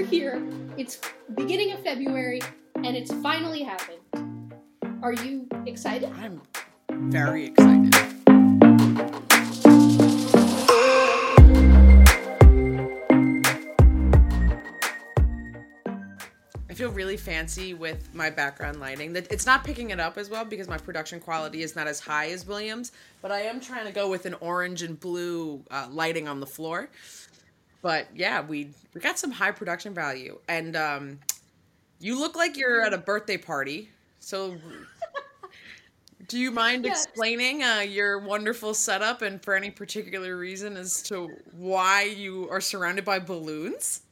we're here. It's beginning of February, and it's finally happened. Are you excited? I'm very excited. I feel really fancy with my background lighting. It's not picking it up as well because my production quality is not as high as Williams. But I am trying to go with an orange and blue uh, lighting on the floor. But yeah, we we got some high production value, and um, you look like you're at a birthday party. So, do you mind Yes. explaining uh, your wonderful setup and for any particular reason as to why you are surrounded by balloons?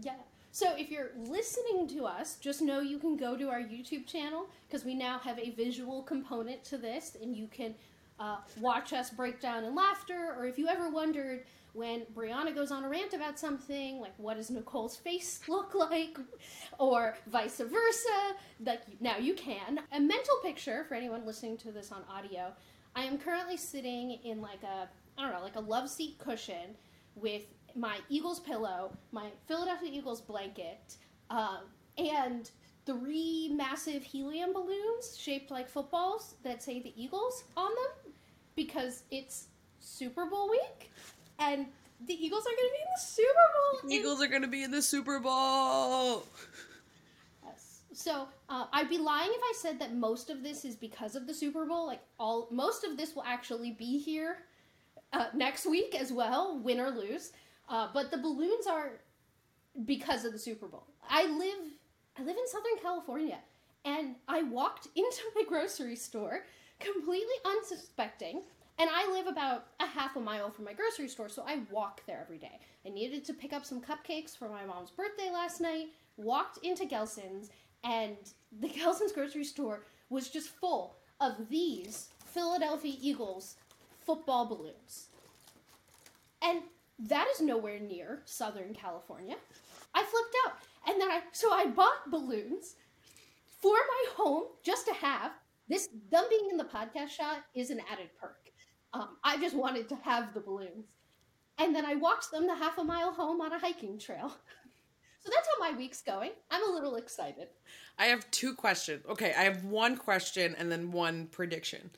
Yeah. So if you're listening to us, just know you can go to our YouTube channel because we now have a visual component to this, and you can uh, watch us break down in laughter. Or if you ever wondered when Briana goes on a rant about something, like what does Nicole's face look like, or vice versa, like now you can. A mental picture for anyone listening to this on audio. I am currently sitting in like a I don't know, like a love seat cushion with my Eagles pillow, my Philadelphia Eagles blanket, um, and three massive helium balloons shaped like footballs that say the Eagles on them because it's Super Bowl week and the Eagles are going to be in the Super Bowl. Eagles are going to be in the Super Bowl. Yes. So uh, I'd be lying if I said that most of this is because of the Super Bowl. Like all, most of this will actually be here uh, next week as well, win or lose. Uh, but the balloons are because of the Super Bowl. I live, I live in Southern California, and I walked into my grocery store completely unsuspecting. And I live about a half a mile from my grocery store, so I walk there every day. I needed to pick up some cupcakes for my mom's birthday last night, walked into Gelson's, and the Gelson's grocery store was just full of these Philadelphia Eagles football balloons. And that is nowhere near Southern California. I flipped out. And then I so I bought balloons for my home just to have. This them being in the podcast shot is an added perk. Um, I just wanted to have the balloons. And then I walked them the half a mile home on a hiking trail. So that's how my week's going. I'm a little excited. I have two questions. Okay, I have one question and then one prediction.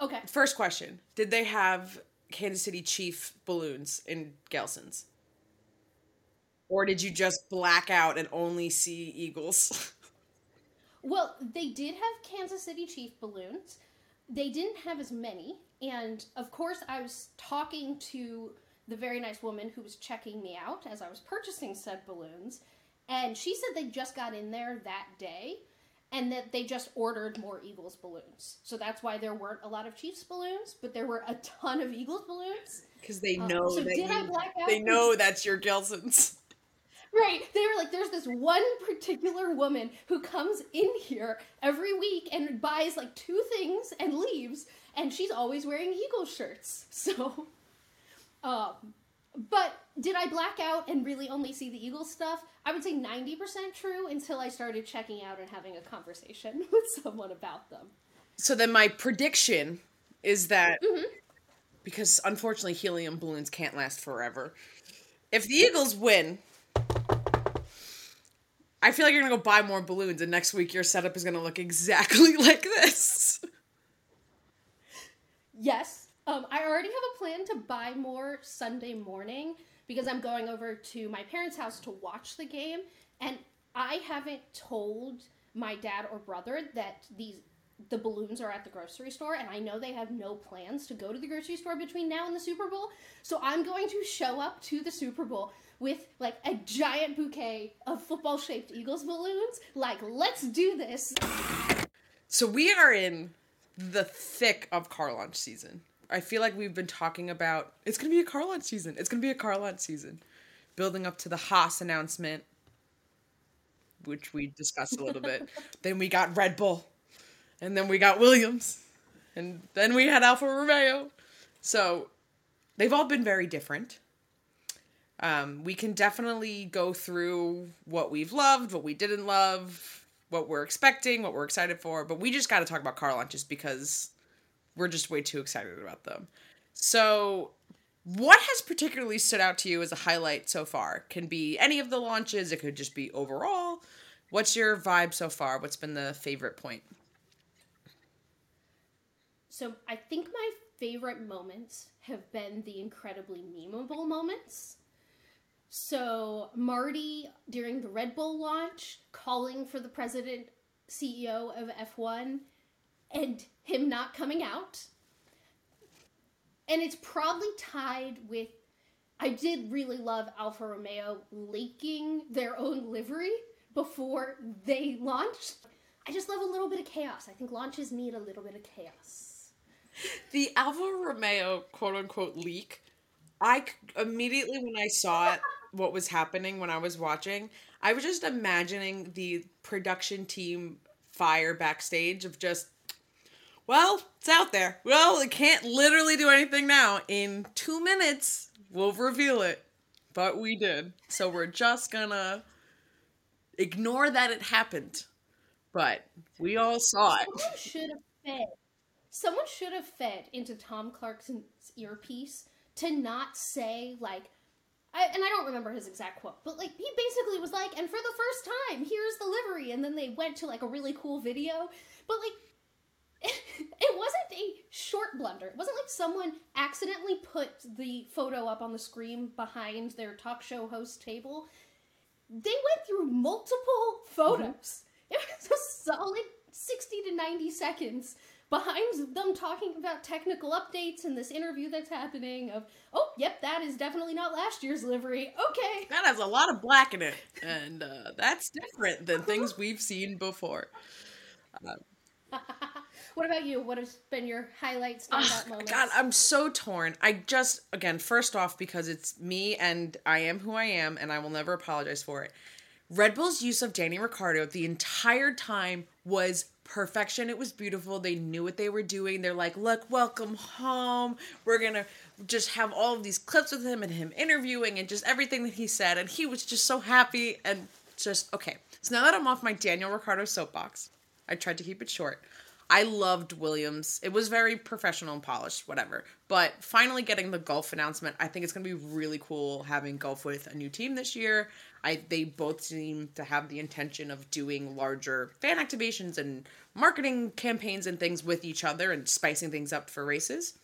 Okay. First question Did they have Kansas City Chief balloons in Gelson's? Or did you just black out and only see Eagles? Well, they did have Kansas City Chief balloons. They didn't have as many. And of course, I was talking to the very nice woman who was checking me out as I was purchasing said balloons. And she said they just got in there that day and that they just ordered more Eagles balloons. So that's why there weren't a lot of Chiefs balloons, but there were a ton of Eagles balloons. Because they Um, know so that did I you- black out? they know that's your Gelson's. Right. They were like, there's this one particular woman who comes in here every week and buys like two things and leaves, and she's always wearing Eagles shirts. So, um, but did I black out and really only see the Eagles stuff? I would say 90% true until I started checking out and having a conversation with someone about them. So then my prediction is that Mm-hmm. because unfortunately helium balloons can't last forever. If the Eagles win, I feel like you're gonna go buy more balloons, and next week your setup is gonna look exactly like this. Yes. Um, I already have a plan to buy more Sunday morning because I'm going over to my parents' house to watch the game, and I haven't told my dad or brother that these the balloons are at the grocery store, and I know they have no plans to go to the grocery store between now and the Super Bowl. So I'm going to show up to the Super Bowl with like a giant bouquet of football-shaped Eagles balloons. Like, let's do this. So we are in the thick of car launch season. I feel like we've been talking about it's gonna be a car launch season. It's gonna be a car launch season, building up to the Haas announcement, which we discussed a little bit. then we got Red Bull, and then we got Williams, and then we had Alfa Romeo. So they've all been very different. Um, we can definitely go through what we've loved, what we didn't love, what we're expecting, what we're excited for, but we just got to talk about car launches because we're just way too excited about them. So, What has particularly stood out to you as a highlight so far? Can be any of the launches, it could just be overall. What's your vibe so far? What's been the favorite point? So I think my favorite moments have been the incredibly memeable moments. So Marty during the Red Bull launch calling for the president CEO of F1 and him not coming out. And it's probably tied with I did really love Alfa Romeo leaking their own livery before they launched. I just love a little bit of chaos. I think launches need a little bit of chaos. The Alfa Romeo quote unquote leak, I immediately when I saw it, what was happening when I was watching, I was just imagining the production team fire backstage of just, well, it's out there. Well, it can't literally do anything now. In two minutes, we'll reveal it. But we did. So we're just gonna ignore that it happened. But we all saw it. Someone should have fed. Someone should have fed into Tom Clarkson's earpiece to not say like I, and I don't remember his exact quote, but like he basically was like, and for the first time, here's the livery, and then they went to like a really cool video, but like it wasn't a short blunder. It wasn't like someone accidentally put the photo up on the screen behind their talk show host table. They went through multiple photos. Mm-hmm. It was a solid 60 to 90 seconds behind them talking about technical updates and this interview that's happening of oh yep that is definitely not last year's livery okay That has a lot of black in it, and uh, that's different than things we've seen before. what about you what has been your highlight standout moments God, I'm so torn. I just, again, first off, because it's me and I am who I am, and I will never apologize for it. Red Bull's use of Danny Ricciardo the entire time was perfection. It was beautiful. They knew what they were doing. They're like, look, welcome home. We're going to just have all of these clips with him and him interviewing and just everything that he said. And he was just so happy and just, okay. So now that I'm off my Daniel Ricciardo soapbox, I tried to keep it short. I loved Williams. It was very professional and polished, whatever. But finally getting the Gulf announcement, I think it's going to be really cool having Gulf with a new team this year. I they both seem to have the intention of doing larger fan activations and marketing campaigns and things with each other and spicing things up for races.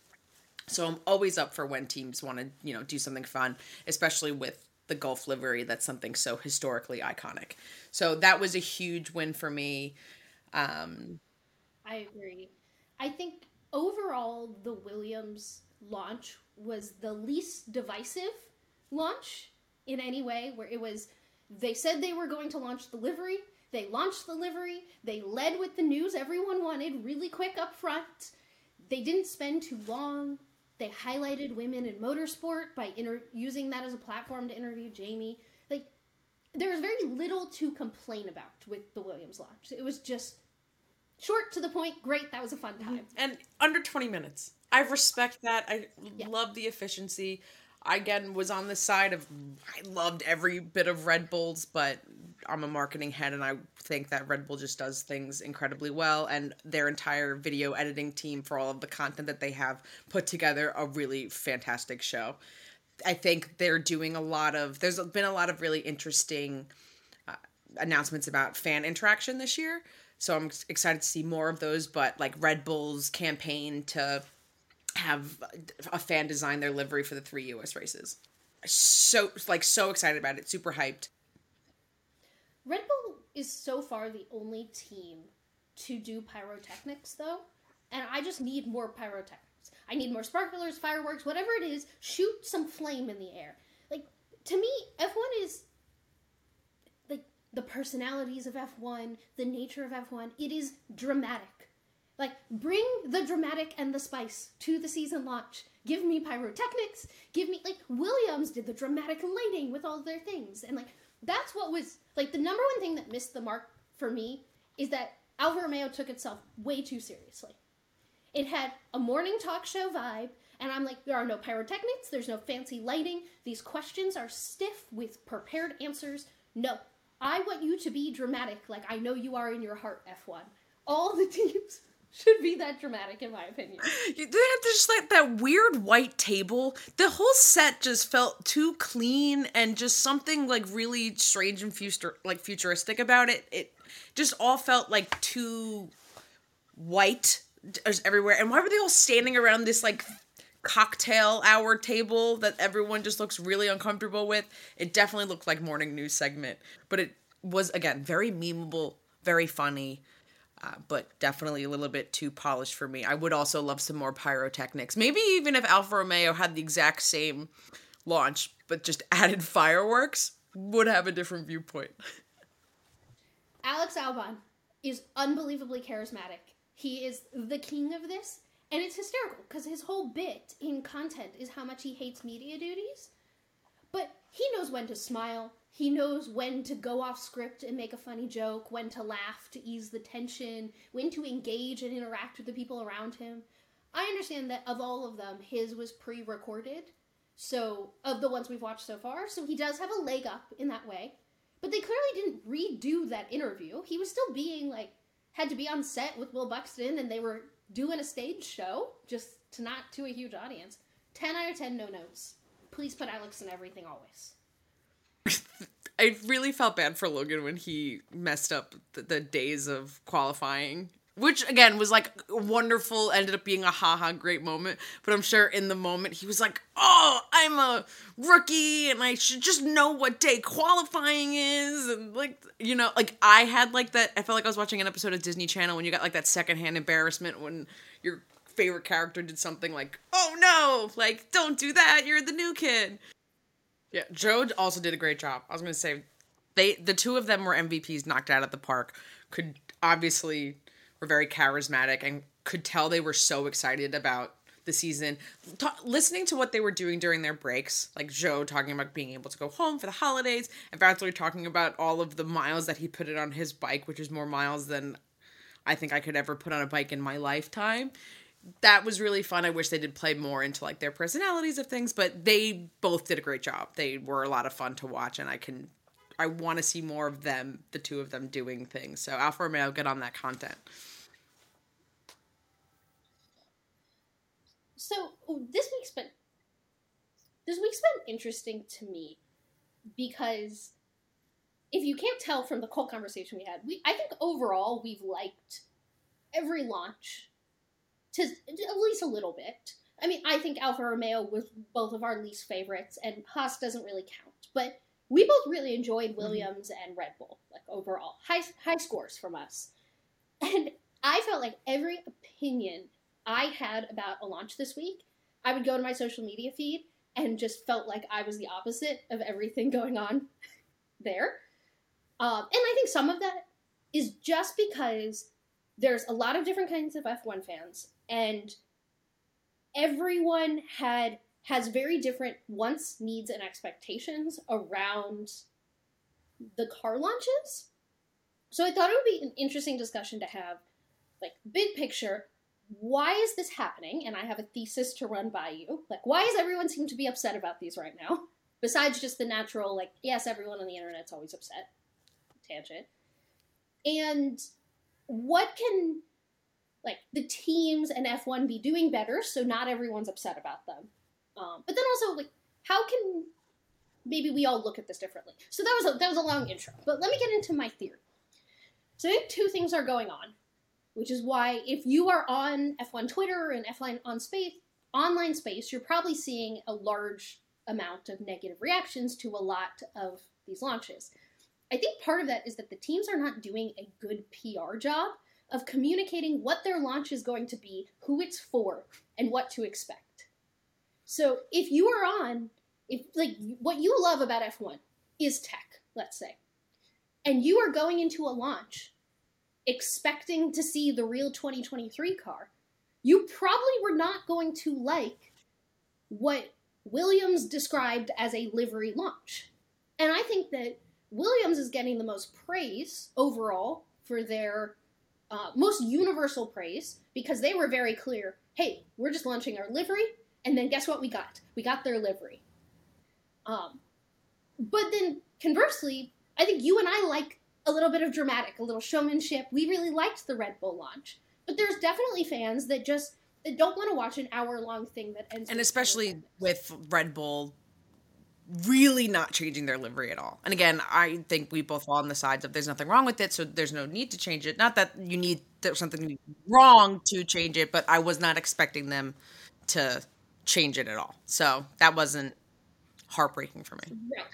So I'm always up for when teams want to, you know, do something fun, especially with the Gulf livery that's something so historically iconic. So that was a huge win for me. Um, I agree. I think overall the Williams launch was the least divisive launch in any way where it was they said they were going to launch the livery, they launched the livery, they led with the news everyone wanted really quick up front. They didn't spend too long. They highlighted women in motorsport by inter- using that as a platform to interview Jamie. Like there was very little to complain about with the Williams launch. It was just short to the point. Great, that was a fun mm-hmm. time. and under 20 minutes. I respect that. I Yeah. love the efficiency. I again was on the side of I loved every bit of Red Bulls, but I'm a marketing head and I think that Red Bull just does things incredibly well and their entire video editing team for all of the content that they have put together a really fantastic show. I think they're doing a lot of there's been a lot of really interesting uh, announcements about fan interaction this year. So I'm excited to see more of those. But like Red Bull's campaign to have a fan design their livery for the three U.S. races, so like so excited about it, super hyped. Red Bull is so far the only team to do pyrotechnics, though, and I just need more pyrotechnics. I need more sparklers, fireworks, whatever it is. Shoot some flame in the air. Like to me, F one is like the personalities of F one, the nature of F one. It is dramatic. Like bring the dramatic and the spice to the season launch. Give me pyrotechnics. Give me like Williams did the dramatic lighting with all their things, and like that's what was like the number one thing that missed the mark for me is that Alfa Romeo took itself way too seriously. It had a morning talk show vibe, and I'm like, there are no pyrotechnics, there's no fancy lighting, these questions are stiff with prepared answers. No, I want you to be dramatic, like I know you are in your heart, F1. All the teams should be that dramatic, in my opinion. You- just like that weird white table. The whole set just felt too clean and just something like really strange and future like futuristic about it. It just all felt like too white everywhere. And why were they all standing around this like cocktail hour table that everyone just looks really uncomfortable with? It definitely looked like morning news segment, but it was again very memeable, very funny. Uh, but definitely a little bit too polished for me. I would also love some more pyrotechnics. Maybe even if Alfa Romeo had the exact same launch, but just added fireworks, would have a different viewpoint. Alex Albon is unbelievably charismatic. He is the king of this, and it's hysterical because his whole bit in content is how much he hates media duties. But he knows when to smile. He knows when to go off script and make a funny joke, when to laugh to ease the tension, when to engage and interact with the people around him. I understand that of all of them, his was pre recorded. So, of the ones we've watched so far, so he does have a leg up in that way. But they clearly didn't redo that interview. He was still being like, had to be on set with Will Buxton and they were doing a stage show, just to not to a huge audience. 10 out of 10 no notes. Please put Alex in everything always. I really felt bad for Logan when he messed up the, the days of qualifying, which again was like wonderful, ended up being a haha great moment. But I'm sure in the moment he was like, oh, I'm a rookie and I should just know what day qualifying is. And like, you know, like I had like that, I felt like I was watching an episode of Disney Channel when you got like that secondhand embarrassment when your favorite character did something like, oh no, like don't do that, you're the new kid. Yeah, Zhou also did a great job. I was gonna say, they the two of them were MVPs knocked out at the park. Could obviously were very charismatic and could tell they were so excited about the season. Ta- listening to what they were doing during their breaks, like Zhou talking about being able to go home for the holidays, and Valtteri talking about all of the miles that he put it on his bike, which is more miles than I think I could ever put on a bike in my lifetime that was really fun. I wish they did play more into like their personalities of things, but they both did a great job. They were a lot of fun to watch, and I can, I want to see more of them, the two of them doing things. So Alfa Romeo, get on that content. So oh, this week's been this week's been interesting to me because if you can't tell from the whole conversation we had, we I think overall we've liked every launch to at least a little bit. I mean, I think Alfa Romeo was both of our least favorites, and Haas doesn't really count. But we both really enjoyed Williams and Red Bull, like overall high high scores from us. And I felt like every opinion I had about a launch this week, I would go to my social media feed and just felt like I was the opposite of everything going on there. Um, and I think some of that is just because there's a lot of different kinds of F1 fans, and everyone had has very different wants, needs, and expectations around the car launches. So I thought it would be an interesting discussion to have, like big picture. Why is this happening? And I have a thesis to run by you. Like, why does everyone seem to be upset about these right now? Besides just the natural, like, yes, everyone on the internet's always upset. Tangent. And what can like the teams and F1 be doing better so not everyone's upset about them? Um, but then also like how can maybe we all look at this differently? So that was a, that was a long intro, but let me get into my theory. So I think two things are going on, which is why if you are on F1 Twitter and F1 on space online space, you're probably seeing a large amount of negative reactions to a lot of these launches. I think part of that is that the teams are not doing a good PR job of communicating what their launch is going to be, who it's for, and what to expect. So if you are on, if like what you love about F1 is tech, let's say, and you are going into a launch expecting to see the real 2023 car, you probably were not going to like what Williams described as a livery launch. And I think that Williams is getting the most praise overall for their uh, most universal praise because they were very clear hey, we're just launching our livery, and then guess what we got? We got their livery. Um, but then conversely, I think you and I like a little bit of dramatic, a little showmanship. We really liked the Red Bull launch. but there's definitely fans that just that don't want to watch an hour long thing that ends. and especially with Red Bull really not changing their livery at all. And again, I think we both fall on the sides of there's nothing wrong with it, so there's no need to change it. Not that you need there's something wrong to change it, but I was not expecting them to change it at all. So that wasn't heartbreaking for me. Right.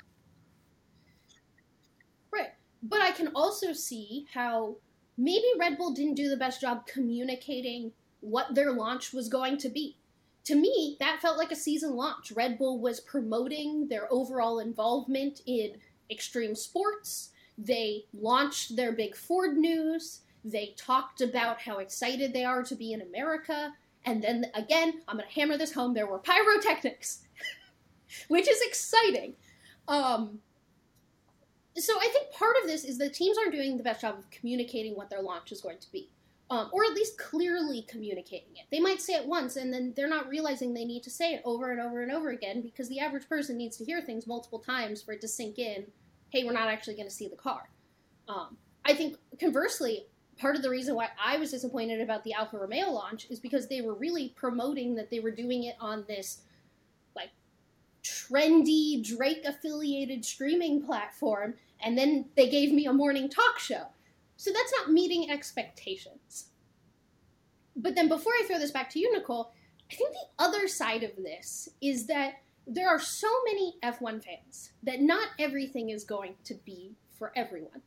Right. But I can also see how maybe Red Bull didn't do the best job communicating what their launch was going to be. To me, that felt like a season launch. Red Bull was promoting their overall involvement in extreme sports. They launched their big Ford news. They talked about how excited they are to be in America. And then again, I'm going to hammer this home there were pyrotechnics, which is exciting. Um, so I think part of this is the teams aren't doing the best job of communicating what their launch is going to be, um, or at least clearly communicating it. They might say it once, and then they're not realizing they need to say it over and over and over again because the average person needs to hear things multiple times for it to sink in. Hey, we're not actually going to see the car. Um, I think conversely, part of the reason why I was disappointed about the Alfa Romeo launch is because they were really promoting that they were doing it on this like trendy Drake affiliated streaming platform, and then they gave me a morning talk show. So that's not meeting expectations. But then before I throw this back to you, Nicole, I think the other side of this is that there are so many F1 fans that not everything is going to be for everyone.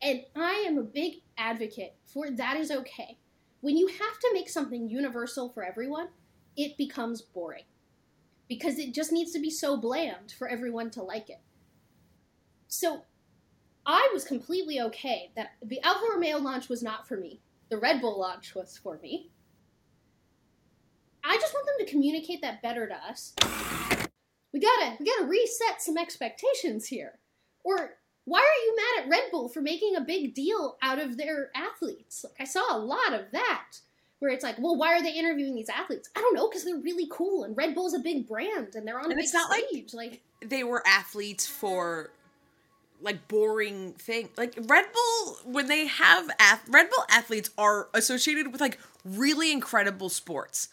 And I am a big advocate for that is okay. When you have to make something universal for everyone, it becomes boring. Because it just needs to be so bland for everyone to like it. So I was completely okay that the Alfa Romeo launch was not for me. The Red Bull launch was for me. I just want them to communicate that better to us. We gotta we gotta reset some expectations here. Or why are you mad at Red Bull for making a big deal out of their athletes? Like I saw a lot of that where it's like, well, why are they interviewing these athletes? I don't know, because they're really cool and Red Bull's a big brand and they're on a And big it's not like- stage. Like, They were athletes for like boring thing. Like Red Bull when they have ath- Red Bull athletes are associated with like really incredible sports.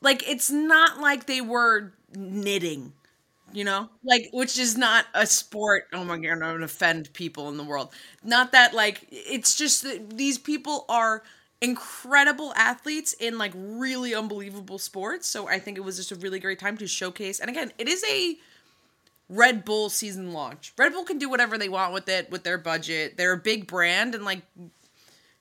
Like it's not like they were knitting, you know? Like which is not a sport. Oh my god, I'm to offend people in the world. Not that like it's just that these people are incredible athletes in like really unbelievable sports. So I think it was just a really great time to showcase. And again, it is a Red Bull season launch. Red Bull can do whatever they want with it with their budget. They're a big brand and like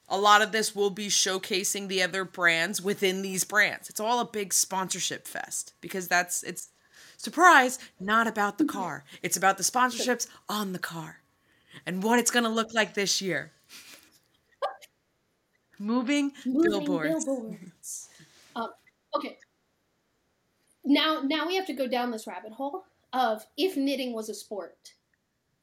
a lot of this will be showcasing the other brands within these brands. It's all a big sponsorship fest because that's it's surprise, not about the car. It's about the sponsorships on the car and what it's going to look like this year. Moving, moving billboards. billboards. um, okay. Now, now we have to go down this rabbit hole of if knitting was a sport.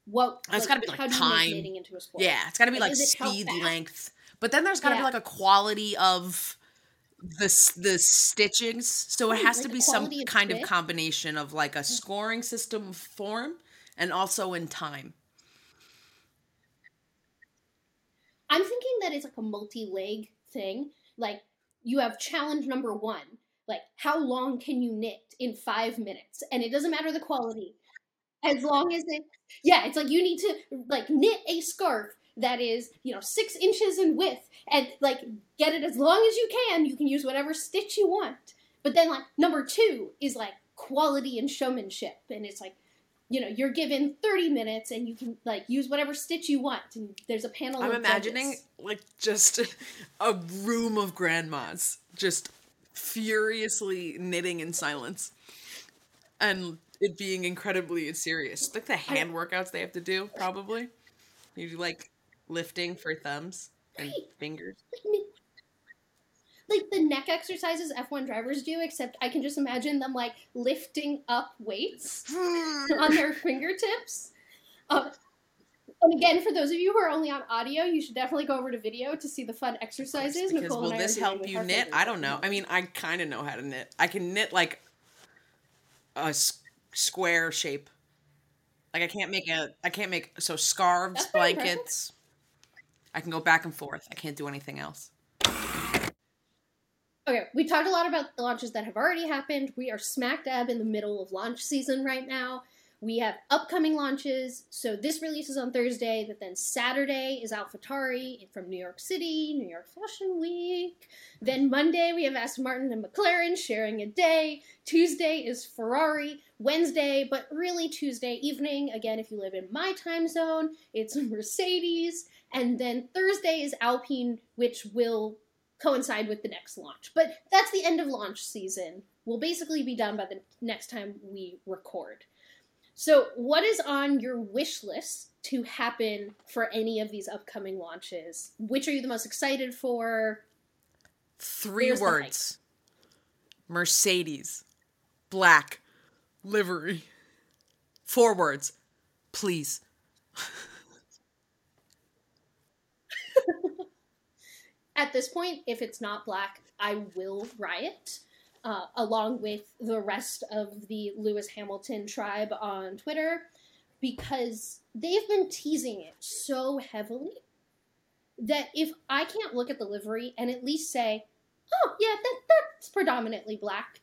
What? It's gotta be, like, time. knitting into a sport? Yeah, it's got to be Like, like is it how speed, length. But then there's got to Yeah. be like a quality of the the stitchings. So it has like to be some of kind of combination of like a mm. scoring system form and also in time. I'm thinking that it's like a multi-leg thing. Like you have challenge number one. Like how long can you knit in five minutes? And it doesn't matter the quality. As long as it Yeah, it's like you need to like knit a scarf that is, you know, six inches in width and like get it as long as you can. You can use whatever stitch you want. But then like number two is like quality and showmanship. And it's like you know, you're given 30 minutes and you can like use whatever stitch you want and there's a panel of I'm imagining judges. like just a room of grandmas just furiously knitting in silence and it being incredibly serious. Like the hand workouts they have to do, probably. You do like lifting for thumbs and Right. fingers. like the neck exercises F1 drivers do, except I can just imagine them like lifting up weights on their fingertips. Um, and again, for those of you who are only on audio, you should definitely go over to video to see the fun exercises. because Nicole will this help you knit? I don't know. I mean, I kind of know how to knit. I can knit like a s- square shape. Like I can't make a I can't make so scarves, That's blankets. I can go back and forth. I can't do anything else. Okay, we talked a lot about the launches that have already happened. We are smack dab in the middle of launch season right now. We have upcoming launches. So this releases on Thursday, but then Saturday is AlphaTauri from New York City, New York Fashion Week. Then Monday we have Aston Martin and McLaren sharing a day. Tuesday is Ferrari. Wednesday, but really Tuesday evening, again, if you live in my time zone, it's Mercedes. And then Thursday is Alpine, which will coincide with the next launch. But that's the end of launch season. We'll basically be done by the next time we record. So, what is on your wish list to happen for any of these upcoming launches? Which are you the most excited for? Three Where's words Mercedes, black, livery. Four words, please. At this point, if it's not black, I will riot. Uh, along with the rest of the Lewis Hamilton tribe on Twitter, because they've been teasing it so heavily that if I can't look at the livery and at least say, oh, yeah, that, that's predominantly black,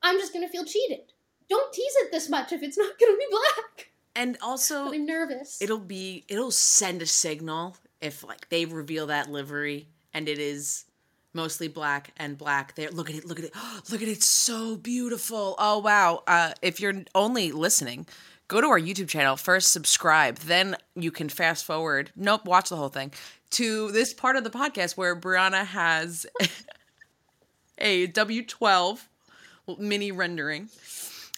I'm just going to feel cheated. Don't tease it this much if it's not going to be black. And also, But I'm nervous. it'll be it'll send a signal if like they reveal that livery and it is mostly black and black. There look at it look at it look at it so beautiful. Oh wow. Uh if you're only listening go to our youtube channel first subscribe then you can fast forward nope watch the whole thing to this part of the podcast where briana has a w12 mini rendering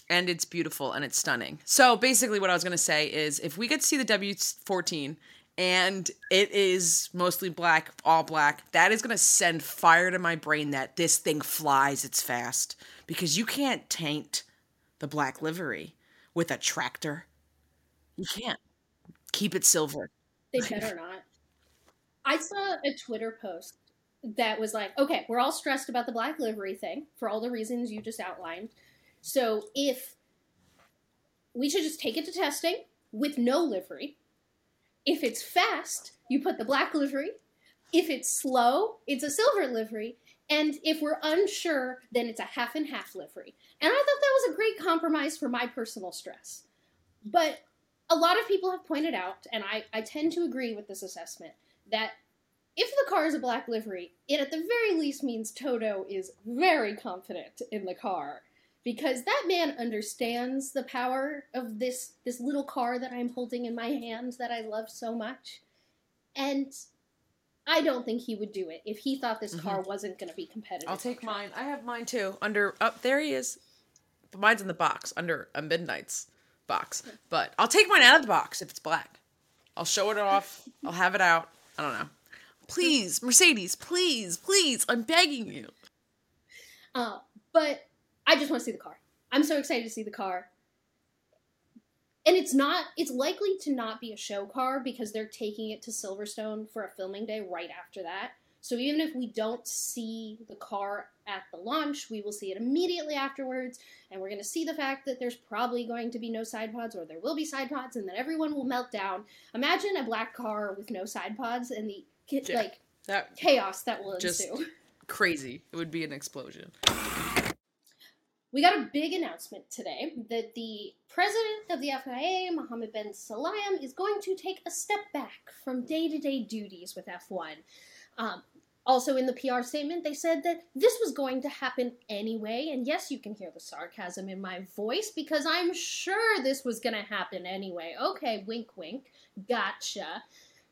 and it's beautiful and it's stunning. So basically, what I was going to say is if we get to see the W14 and it is mostly black, all black, that is going to send fire to my brain that this thing flies, it's fast. Because you can't taint the black livery with a tractor. You can't. Keep it silver. They better not. I saw a Twitter post that was like, okay, we're all stressed about the black livery thing for all the reasons you just outlined. So if we should just take it to testing with no livery. If it's fast, you put the black livery. If it's slow, it's a silver livery. And if we're unsure, then it's a half and half livery. And I thought that was a great compromise for my personal stress. But a lot of people have pointed out, and I, I tend to agree with this assessment, that if the car is a black livery, it at the very least means Toto is very confident in the car. Because that man understands the power of this this little car that I'm holding in my hand that I love so much. And I don't think he would do it if he thought this car wasn't going to be competitive. I'll take mine. I have mine too. Under up there he is. But mine's in the box under a midnight's box. But I'll take mine out of the box if it's black. I'll show it off. I'll have it out. I don't know. Please, Mercedes, please, please, I'm begging you. Uh, but I just want to see the car. I'm so excited to see the car. And it's not, it's likely to not be a show car because they're taking it to Silverstone for a filming day right after that. So even if we don't see the car at the launch, we will see it immediately afterwards. And we're going to see the fact that there's probably going to be no side pods or there will be side pods and then everyone will melt down. Imagine a black car with no side pods and the Yeah. like That chaos that will Just- ensue. crazy. It would be an explosion. We got a big announcement today that the president of the FIA, Mohammed Ben Sulayem, is going to take a step back from day to day duties with F1. Um, also, in the PR statement, they said that this was going to happen anyway. And yes, you can hear the sarcasm in my voice because I'm sure this was going to happen anyway. Okay, wink, wink. Gotcha.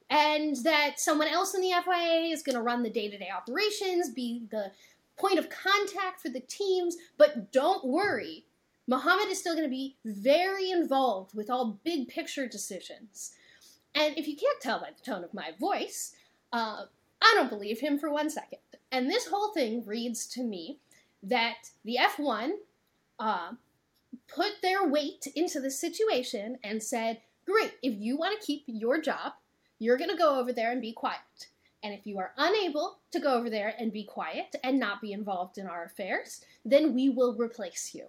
And that someone else in the FIA is going to run the day to day operations, be the point of contact for the teams, but don't worry. Mohammed is still going to be very involved with all big picture decisions. And if you can't tell by the tone of my voice, uh, I don't believe him for one second. And this whole thing reads to me that the F1 uh, put their weight into the situation and said, Great, if you want to keep your job, you're going to go over there and be quiet. And if you are unable to go over there and be quiet and not be involved in our affairs, then we will replace you.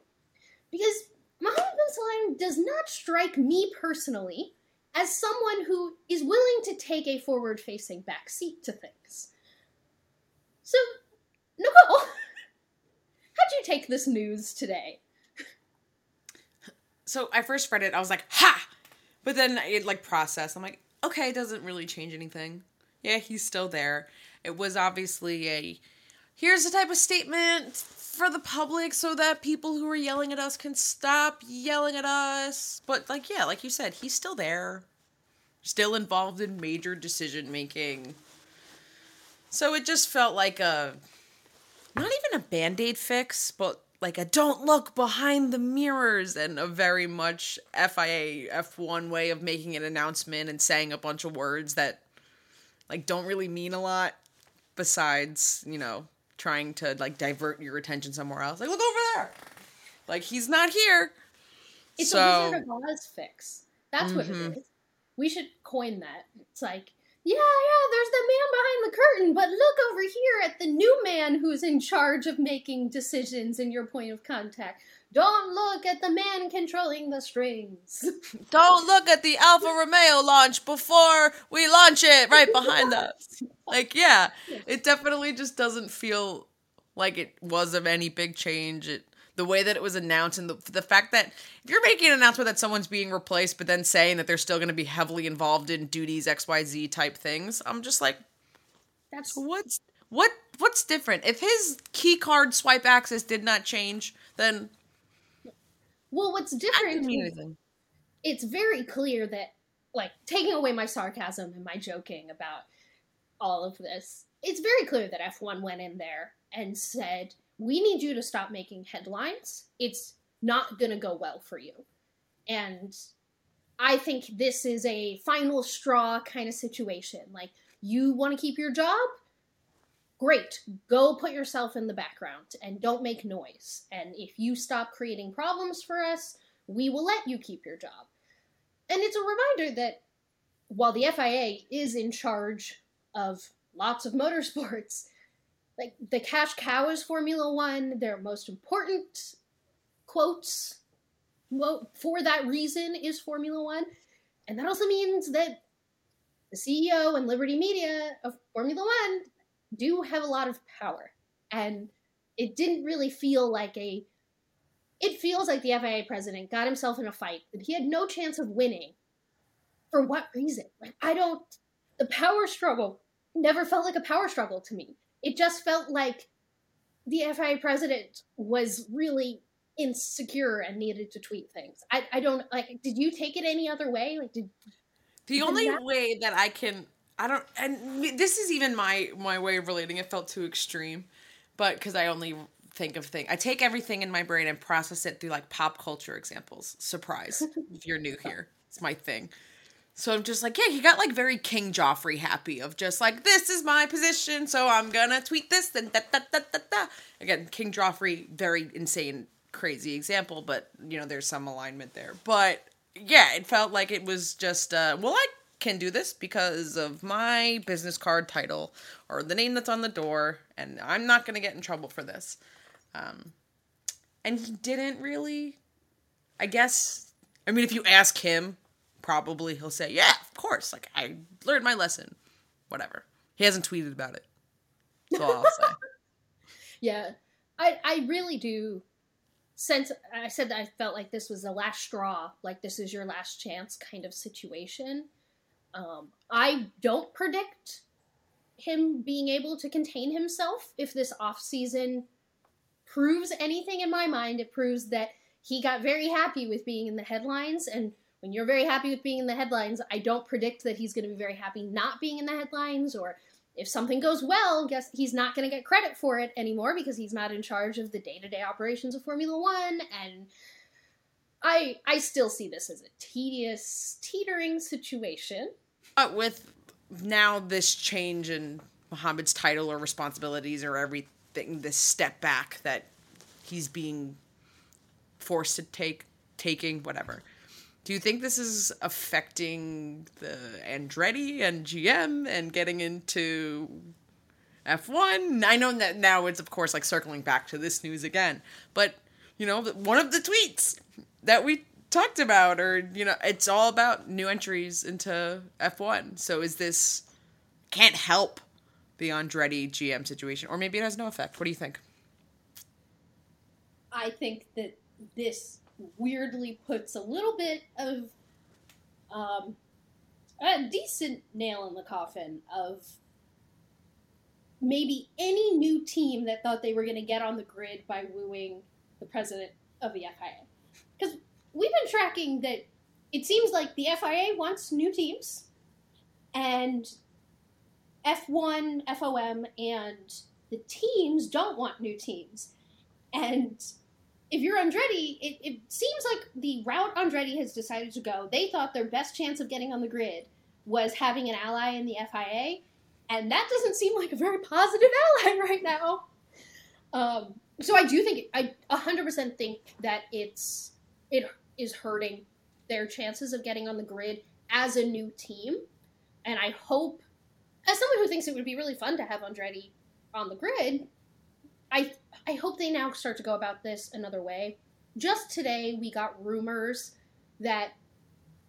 Because Mohammed Ben Sulayem does not strike me personally as someone who is willing to take a forward facing back seat to things. So Nicole, how'd you take this news today? So I first read it, I was like, ha! But then it like processed. I'm like, okay, it doesn't really change anything. Yeah, he's still there. It was obviously a here's the type of statement for the public so that people who are yelling at us can stop yelling at us. But like yeah, like you said, he's still there. Still involved in major decision making. So it just felt like a not even a band-aid fix, but like a don't look behind the mirrors and a very much FIA F1 way of making an announcement and saying a bunch of words that like don't really mean a lot besides, you know, trying to like divert your attention somewhere else. Like look over there. Like he's not here. It's so, a Wizard of Oz fix. That's what Mhm. it is. We should coin that. It's like, yeah, yeah, there's the man behind the curtain, but look over here at the new man who's in charge of making decisions in your point of contact. Don't look at the man controlling the strings. Don't look at the Alfa Romeo launch before we launch it right behind us. Like, yeah, it definitely just doesn't feel like it was of any big change. It the way that it was announced and the, the fact that if you're making an announcement that someone's being replaced but then saying that they're still going to be heavily involved in duties xyz type things i'm just like That's what's what what's different if his key card swipe access did not change then well, what's different is it's very clear that like taking away my sarcasm and my joking about all of this it's very clear that f1 went in there and said we need you to stop making headlines. It's not going to go well for you. And i think this is a final straw kind of situation. Like you want to keep your job great go put yourself in the background and don't make noise. And if you stop creating problems for us we will let you keep your job. And it's a reminder that while the FIA is in charge of lots of motorsports, like the cash cow is Formula One, their most important quotes for that reason is Formula One. And that also means that the CEO and Liberty Media of Formula One do have a lot of power. And it didn't really feel like a it feels like the FIA president got himself in a fight that he had no chance of winning. For what reason? Like, I don't. The power struggle never felt like a power struggle to me. It just felt like the FIA president was really insecure and needed to tweet things. I, I don't like. Did you take it any other way? Like, did The only that- way that I can, I don't, and this is even my my way of relating. It felt too extreme, but because I only think of things, I take everything in my brain and process it through like pop culture examples. Surprise! if you're new here, it's my thing. So I'm just like, yeah, he got like very King Joffrey happy of just like this is my position, so I'm gonna tweet this. Then da da da da da. Again, King Joffrey, very insane, crazy example, but you know there's some alignment there. But yeah, it felt like it was just uh, well, I can do this because of my business card title or the name that's on the door, and I'm not gonna get in trouble for this. Um, and he didn't really. I guess. I mean, if you ask him, probably he'll say, "Yeah, of course. Like I learned my lesson. Whatever." He hasn't tweeted about it. All I'll say. Yeah, I I really do. Since I said that I felt like this was the last straw, like this is your last chance kind of situation. Um, I don't predict him being able to contain himself if this off season proves anything in my mind. It proves that he got very happy with being in the headlines, and when you're very happy with being in the headlines, I don't predict that he's going to be very happy not being in the headlines or if something goes well, guess he's not going to get credit for it anymore because he's not in charge of the day-to-day operations of Formula 1 and I I still see this as a tedious teetering situation. But with now this change in Mohammed's title or responsibilities or everything, this step back that he's being forced to take, taking, whatever. Do you think this is affecting the Andretti and GM and getting into F1? I know that now it's, of course, like circling back to this news again, but, you know, one of the tweets that we talked about, or, you know, it's all about new entries into F1. So is this, can't help the Andretti GM situation, or maybe it has no effect. What do you think? I think that this weirdly puts a little bit of um, a decent nail in the coffin of maybe any new team that thought they were going to get on the grid by wooing the president of the FIA. Because we've been tracking that it seems like the FIA wants new teams, and F1, FOM, and the teams don't want new teams. And if you're Andretti, it, it seems like the route Andretti has decided to go, they thought their best chance of getting on the grid was having an ally in the FIA, and that doesn't seem like a very positive ally right now. Um, so I do think I 100% think that it's it is hurting their chances of getting on the grid as a new team, and I hope, as someone who thinks it would be really fun to have Andretti on the grid, I I hope they now start to go about this another way. Just today, we got rumors that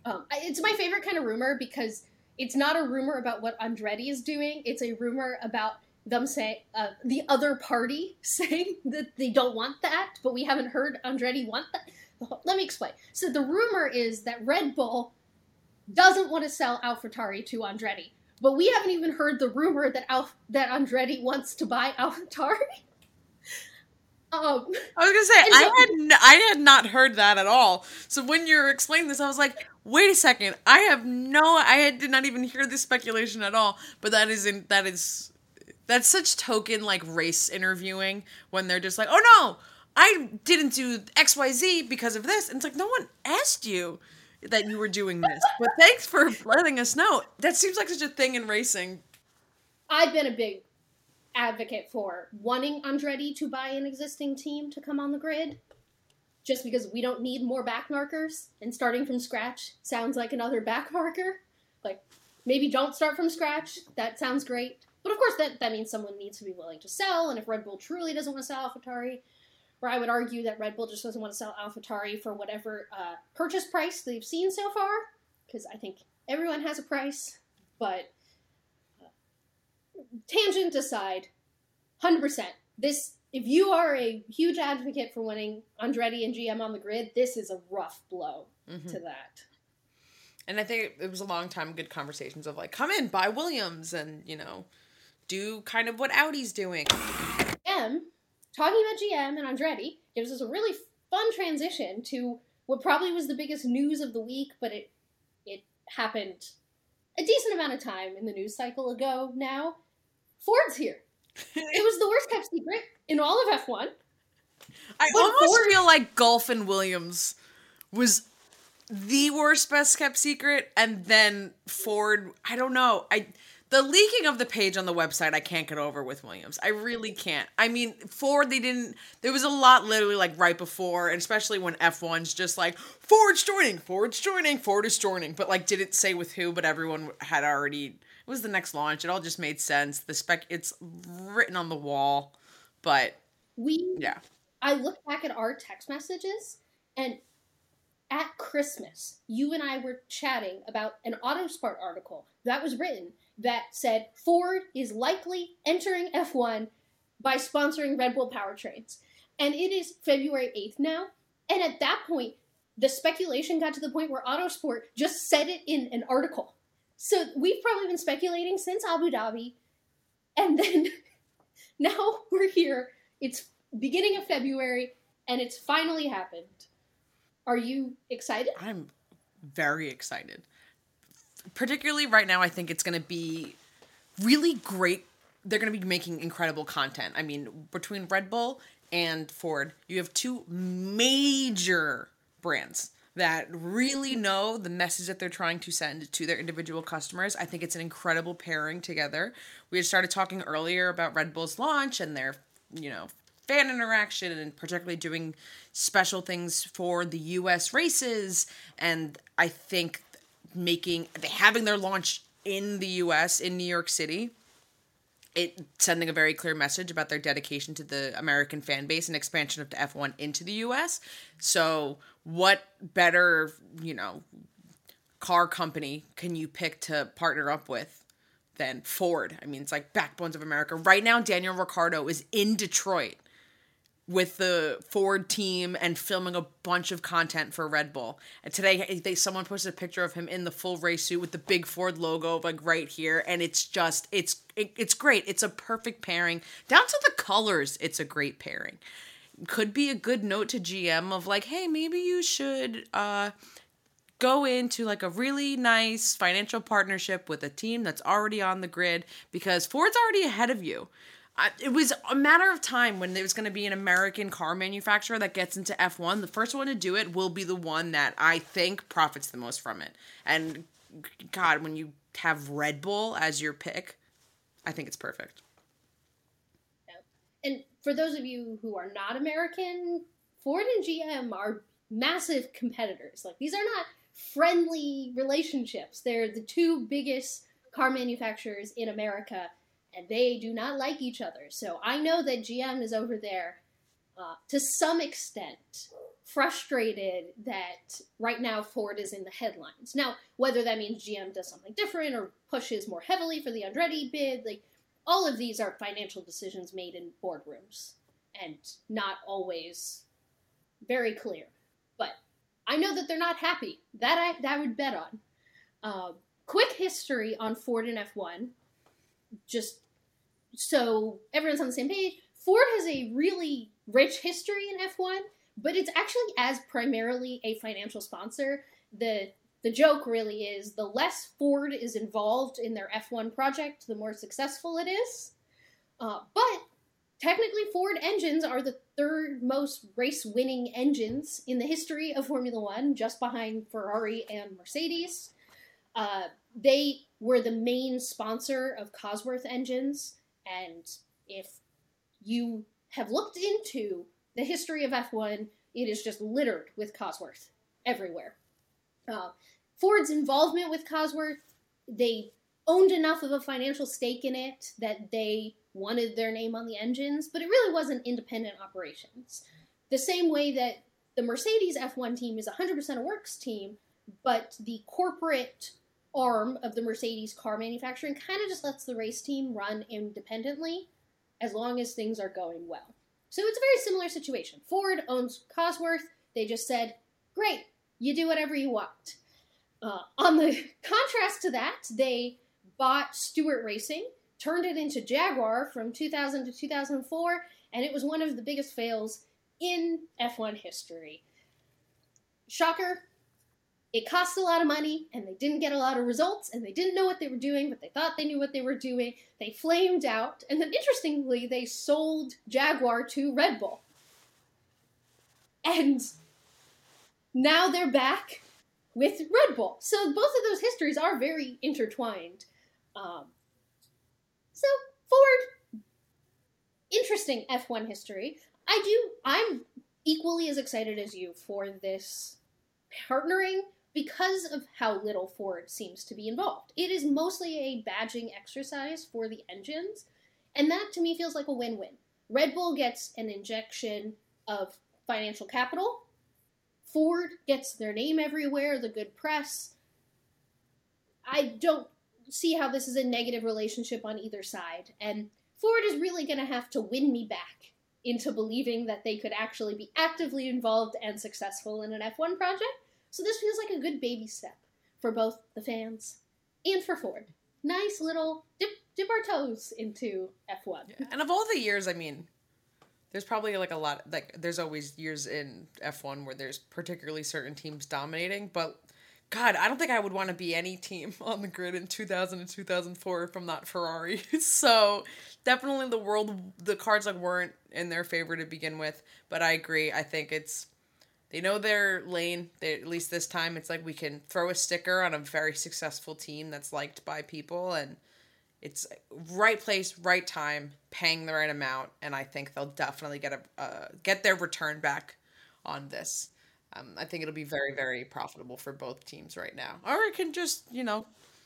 um, it's my favorite kind of rumor because it's not a rumor about what Andretti is doing. It's a rumor about them saying uh, the other party saying that they don't want that, but we haven't heard Andretti want that. Let me explain. So the rumor is that Red Bull doesn't want to sell AlphaTauri to Andretti, but we haven't even heard the rumor that Alf- that Andretti wants to buy AlphaTauri. Um, I was gonna say I had n- I had not heard that at all. So when you're explaining this, I was like, wait a second, I have no, I had, did not even hear this speculation at all. But that is in that is that's such token like race interviewing when they're just like, oh no, I didn't do X Y Z because of this, and it's like no one asked you that you were doing this, but thanks for letting us know. That seems like such a thing in racing. I've been a big advocate for wanting Andretti to buy an existing team to come on the grid, just because we don't need more back markers, and starting from scratch sounds like another back marker. Like, maybe don't start from scratch. That sounds great. But of course, that, that means someone needs to be willing to sell, and if Red Bull truly doesn't want to sell AlphaTauri, or I would argue that Red Bull just doesn't want to sell AlphaTauri for whatever uh, purchase price they've seen so far, because I think everyone has a price, but tangent aside, hundred percent. This, if you are a huge advocate for winning Andretti and GM on the grid, this is a rough blow mm-hmm. to that. And I think it was a long time good conversations of like, come in, buy Williams, and you know, do kind of what Audi's doing. GM, talking about GM and Andretti gives us a really fun transition to what probably was the biggest news of the week, but it it happened a decent amount of time in the news cycle ago now. Ford's here. it was the worst kept secret in all of F1. I but almost Ford- feel like Gulf and Williams was the worst best kept secret, and then Ford. I don't know. I the leaking of the page on the website I can't get over with Williams. I really can't. I mean, Ford they didn't there was a lot literally like right before, and especially when F1's just like Ford's joining, Ford's joining, Ford is joining, but like didn't say with who, but everyone had already it was the next launch. It all just made sense. The spec it's written on the wall, but we yeah. I look back at our text messages and at Christmas, you and I were chatting about an Autosport article that was written that said Ford is likely entering F1 by sponsoring Red Bull powertrains. And it is February 8th now. And at that point, the speculation got to the point where Autosport just said it in an article. So we've probably been speculating since Abu Dhabi, and then now we're here. It's beginning of February, and it's finally happened. Are you excited? I'm very excited. Particularly right now, I think it's going to be really great. They're going to be making incredible content. I mean, between Red Bull and Ford, you have two major brands that really know the message that they're trying to send to their individual customers. I think it's an incredible pairing together. We had started talking earlier about Red Bull's launch and their, you know, fan interaction and particularly doing special things for the US races and I think making having their launch in the US in New York City it sending a very clear message about their dedication to the American fan base and expansion of the F1 into the US. So, what better, you know, car company can you pick to partner up with than Ford. I mean, it's like backbones of America. Right now, Daniel Ricciardo is in Detroit with the Ford team and filming a bunch of content for Red Bull. And today they someone posted a picture of him in the full race suit with the big Ford logo like right here and it's just it's it, it's great. It's a perfect pairing. Down to the colors, it's a great pairing. Could be a good note to GM of like, "Hey, maybe you should uh go into like a really nice financial partnership with a team that's already on the grid because Ford's already ahead of you." I, it was a matter of time when there was going to be an American car manufacturer that gets into F1. The first one to do it will be the one that I think profits the most from it. And God, when you have Red Bull as your pick, I think it's perfect. And for those of you who are not American, Ford and GM are massive competitors. Like these are not friendly relationships. They're the two biggest car manufacturers in America and they do not like each other. So I know that GM is over there uh, to some extent frustrated that right now Ford is in the headlines. Now, whether that means GM does something different or pushes more heavily for the Andretti bid, like all of these are financial decisions made in boardrooms and not always very clear. But I know that they're not happy. That I that I would bet on. Uh, quick history on Ford and F1. Just so everyone's on the same page. Ford has a really rich history in F1, but it's actually as primarily a financial sponsor. The the joke really is the less Ford is involved in their F1 project, the more successful it is. Uh, but technically, Ford engines are the third most race winning engines in the history of Formula One, just behind Ferrari and Mercedes. Uh, they were the main sponsor of Cosworth engines and if you have looked into the history of F1, it is just littered with Cosworth everywhere. Uh, Ford's involvement with Cosworth, they owned enough of a financial stake in it that they wanted their name on the engines, but it really wasn't independent operations. The same way that the Mercedes F1 team is 100% a works team, but the corporate arm of the Mercedes car manufacturing kind of just lets the race team run independently as long as things are going well. So it's a very similar situation. Ford owns Cosworth. They just said, great, you do whatever you want. Uh, on the contrast to that, they bought Stewart Racing, turned it into Jaguar from 2000 to 2004, and it was one of the biggest fails in F1 history. Shocker, it cost a lot of money and they didn't get a lot of results and they didn't know what they were doing, but they thought they knew what they were doing. They flamed out, and then interestingly, they sold Jaguar to Red Bull. And now they're back with Red Bull. So both of those histories are very intertwined. Um, so Ford, interesting F1 history. I do. I'm equally as excited as you for this partnering because of how little Ford seems to be involved. It is mostly a badging exercise for the engines, and that to me feels like a win win. Red Bull gets an injection of financial capital, Ford gets their name everywhere, the good press. I don't see how this is a negative relationship on either side, and Ford is really going to have to win me back into believing that they could actually be actively involved and successful in an F1 project so this feels like a good baby step for both the fans and for Ford. Nice little dip dip our toes into F1. Yeah. And of all the years, I mean, there's probably like a lot like there's always years in F1 where there's particularly certain teams dominating, but God, I don't think I would want to be any team on the grid in 2000 and 2004 from not Ferrari. so definitely the world, the cards like weren't in their favor to begin with. But I agree. I think it's they know their lane. They, at least this time, it's like we can throw a sticker on a very successful team that's liked by people, and it's right place, right time, paying the right amount, and I think they'll definitely get a uh, get their return back on this. Um, I think it'll be very, very profitable for both teams right now, or it can just you know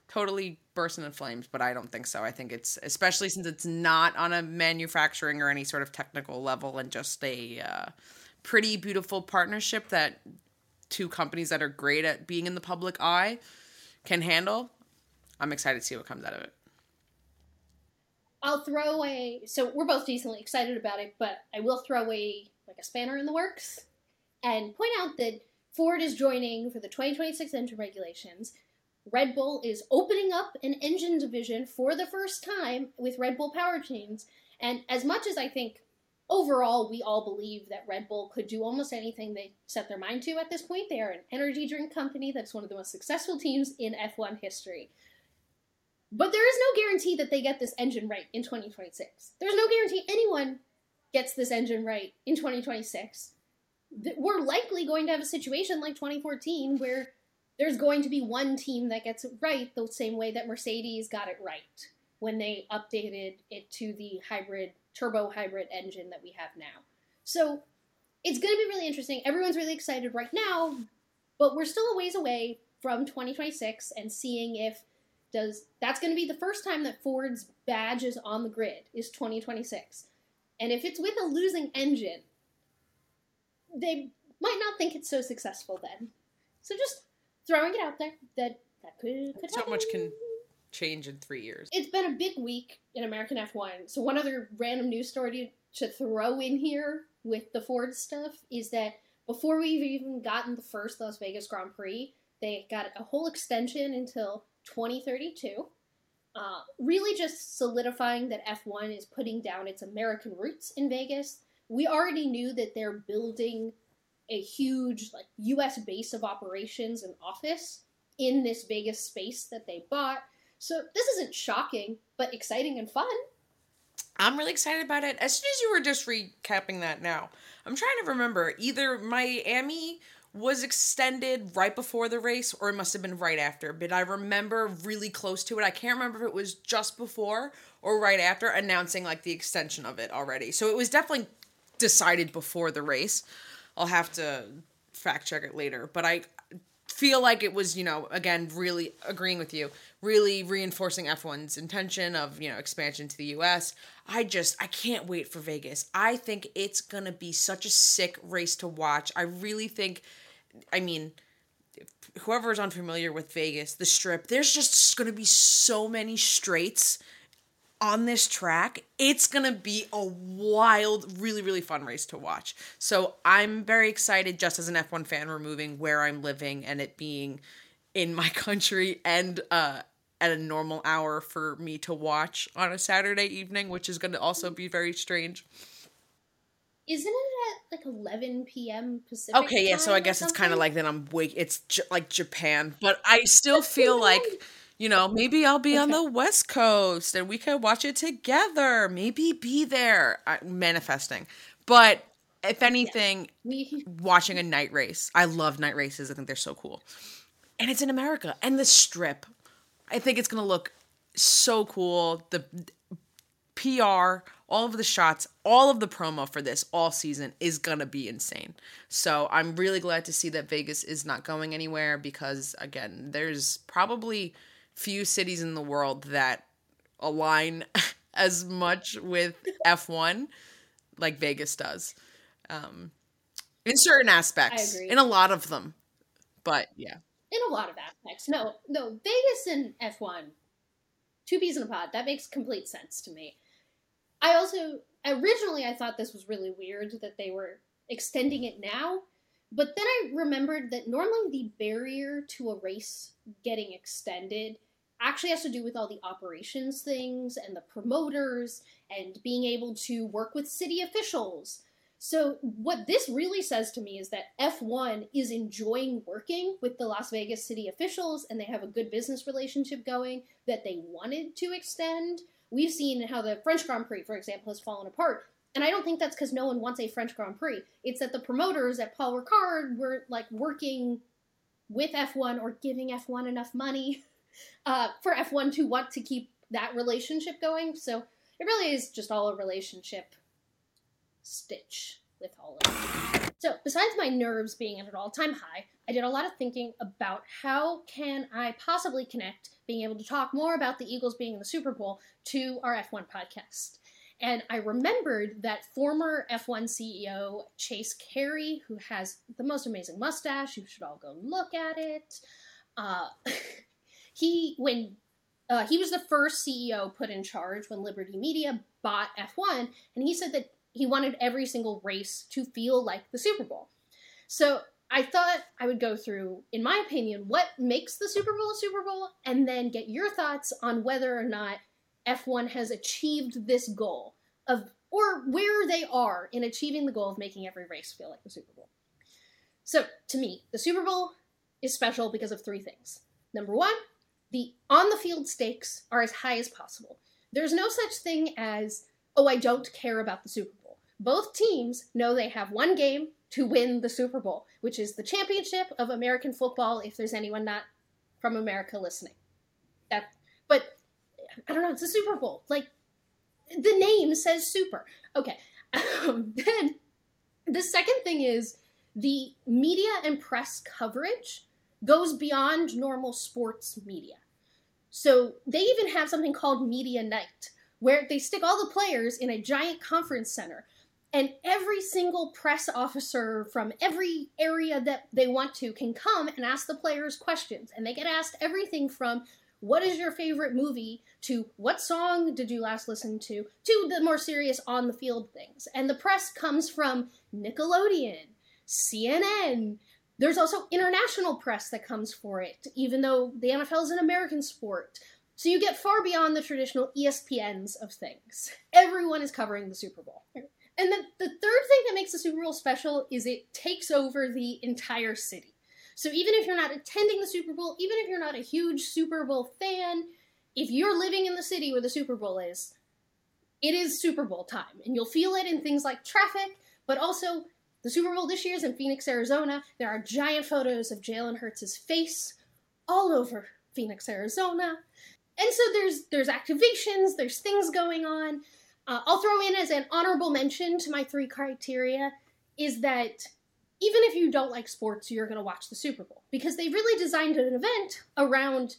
totally burst into flames, but I don't think so. I think it's especially since it's not on a manufacturing or any sort of technical level and just a uh, pretty beautiful partnership that two companies that are great at being in the public eye can handle. I'm excited to see what comes out of it. I'll throw away. So we're both decently excited about it, but I will throw away like a spanner in the works and point out that Ford is joining for the 2026 engine regulations. Red Bull is opening up an engine division for the first time with Red Bull Power Powertrains. And as much as I think overall we all believe that Red Bull could do almost anything they set their mind to at this point, they are an energy drink company that's one of the most successful teams in F1 history. But there is no guarantee that they get this engine right in 2026. There's no guarantee anyone gets this engine right in 2026. We're likely going to have a situation like 2014 where there's going to be one team that gets it right the same way that Mercedes got it right when they updated it to the hybrid turbo hybrid engine that we have now. So it's going to be really interesting. Everyone's really excited right now, but we're still a ways away from 2026 and seeing if does that's going to be the first time that Ford's badge is on the grid is 2026. And if it's with a losing engine, they might not think it's so successful then. So just throwing it out there that that could, could so happen. much can change in three years. It's been a big week in American F1. So one other random news story to, to throw in here with the Ford stuff is that before we've even gotten the first Las Vegas Grand Prix, they got a whole extension until 2032. Uh, really just solidifying that F1 is putting down its American roots in Vegas. We already knew that they're building a huge like US base of operations and office in this Vegas space that they bought. So this isn't shocking, but exciting and fun. I'm really excited about it. As soon as you were just recapping that now, I'm trying to remember either Miami was extended right before the race or it must have been right after, but I remember really close to it. I can't remember if it was just before or right after announcing like the extension of it already. So it was definitely decided before the race. I'll have to fact check it later, but I feel like it was, you know, again, really agreeing with you, really reinforcing F1's intention of, you know, expansion to the US. I just, I can't wait for Vegas. I think it's going to be such a sick race to watch. I really think, I mean, whoever's unfamiliar with Vegas, the strip, there's just going to be so many straights on this track, it's gonna be a wild, really, really fun race to watch. So I'm very excited just as an F1 fan, removing where I'm living and it being in my country and uh, at a normal hour for me to watch on a Saturday evening, which is gonna also be very strange. Isn't it at like 11 p.m. Pacific? Okay, yeah, so I guess it's kind of like that I'm wake. It's j- like Japan, but I still feel like you know, maybe I'll be okay. on the West Coast and we could watch it together. Maybe be there. I, manifesting. But if anything, yeah. watching a night race. I love night races. I think they're so cool. And it's in America. And the strip. I think it's going to look so cool. The PR, all of the shots, all of the promo for this all season is going to be insane. So I'm really glad to see that Vegas is not going anywhere because, again, there's probably few cities in the world that align as much with F1 like Vegas does. Um, in certain aspects, in a lot of them. But yeah. In a lot of aspects. No, no, Vegas and F1, two peas in a pod. That makes complete sense to me. I also, originally, I thought this was really weird that they were extending it now. But then I remembered that normally the barrier to a race getting extended actually has to do with all the operations things and the promoters and being able to work with city officials. So, what this really says to me is that F1 is enjoying working with the Las Vegas city officials and they have a good business relationship going that they wanted to extend. We've seen how the French Grand Prix, for example, has fallen apart. And I don't think that's because no one wants a French Grand Prix. It's that the promoters at Paul Ricard were like working with F1 or giving F1 enough money uh, for F1 to want to keep that relationship going. So it really is just all a relationship stitch with all of it. So besides my nerves being at an all-time high, I did a lot of thinking about how can I possibly connect being able to talk more about the Eagles being in the Super Bowl to our F1 podcast. And I remembered that former F1 CEO Chase Carey, who has the most amazing mustache, you should all go look at it. Uh, he when uh, he was the first CEO put in charge when Liberty Media bought F1, and he said that he wanted every single race to feel like the Super Bowl. So I thought I would go through, in my opinion, what makes the Super Bowl a Super Bowl, and then get your thoughts on whether or not F1 has achieved this goal of, or where they are in achieving the goal of making every race feel like the Super Bowl. So, to me, the Super Bowl is special because of three things. Number one, the on the field stakes are as high as possible. There's no such thing as, oh, I don't care about the Super Bowl. Both teams know they have one game to win the Super Bowl, which is the championship of American football, if there's anyone not from America listening. That, but I don't know, it's a Super Bowl. Like, the name says super. Okay. Um, then the second thing is the media and press coverage goes beyond normal sports media. So they even have something called Media Night, where they stick all the players in a giant conference center, and every single press officer from every area that they want to can come and ask the players questions. And they get asked everything from what is your favorite movie to what song did you last listen to to the more serious on the field things. And the press comes from Nickelodeon, CNN, there's also international press that comes for it, even though the NFL is an American sport. So you get far beyond the traditional ESPNs of things. Everyone is covering the Super Bowl. And then the third thing that makes the Super Bowl special is it takes over the entire city. So even if you're not attending the Super Bowl, even if you're not a huge Super Bowl fan, if you're living in the city where the Super Bowl is, it is Super Bowl time. And you'll feel it in things like traffic, but also the Super Bowl this year is in Phoenix, Arizona. There are giant photos of Jalen Hurts' face all over Phoenix, Arizona. And so there's there's activations, there's things going on. Uh, I'll throw in as an honorable mention to my three criteria is that even if you don't like sports, you're going to watch the Super Bowl because they really designed an event around